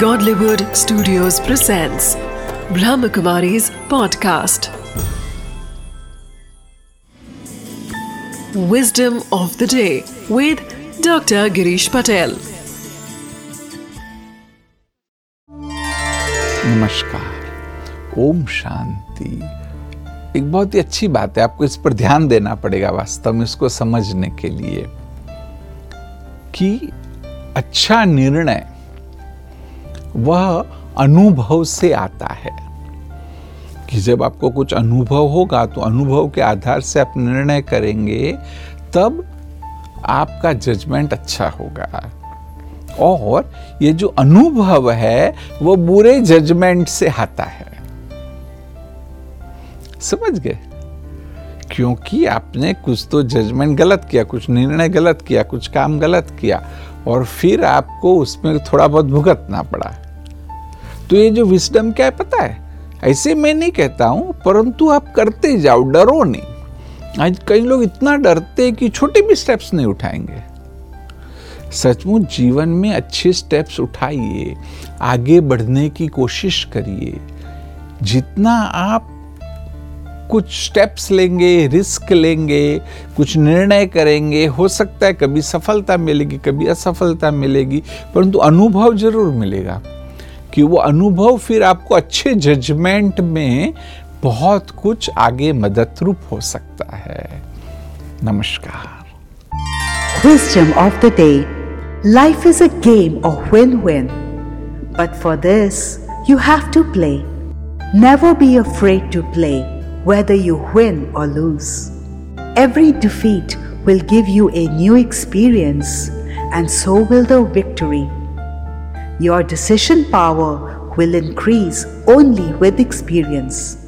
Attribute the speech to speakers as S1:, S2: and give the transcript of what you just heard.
S1: Godlywood Studios presents Brahmakumari's podcast. Wisdom of the day with Dr. Girish Patel.
S2: नमस्कार ओम शांति एक बहुत ही अच्छी बात है आपको इस पर ध्यान देना पड़ेगा वास्तव में इसको समझने के लिए कि अच्छा निर्णय वह अनुभव से आता है कि जब आपको कुछ अनुभव होगा तो अनुभव के आधार से आप निर्णय करेंगे, तब आपका जजमेंट अच्छा होगा। और ये जो अनुभव है, वो बुरे जजमेंट से आता है। समझ गए? क्योंकि आपने कुछ तो जजमेंट गलत किया, कुछ निर्णय गलत किया, कुछ काम गलत किया, और फिर आपको उसमें थोड़ा बहुत भुगतना पड़ा। तो ये जो विस्डम क्या है पता है? ऐसे मैं नहीं कहता हूँ, परंतु आप करते जाओ, डरो नहीं। आज कई लोग इतना डरते हैं कि छोटे भी स्टेप्स नहीं उठाएँगे। सचमुच जीवन में अच्छे स्टेप्स उठाइए, आगे बढ़ने की कोशिश करिए। जितना आप कुछ स्टेप्स लेंगे रिस्क लेंगे, कुछ निर्णय करेंगे, हो सकता है कभी सफलता मिलेगी, कभी असफलता मिलेगी, परंतु अनुभव ज़रूर मिलेगा। कि वो अनुभव फिर आपको अच्छे जजमेंट में बहुत कुछ आगे मदद रूप हो सकता है। नमस्कार।
S3: Question of the day life is a game of win win but for this you have to play never be afraid to play whether you win और lose every defeat will give you a new experience and so will the victory Your decision power will increase only with experience.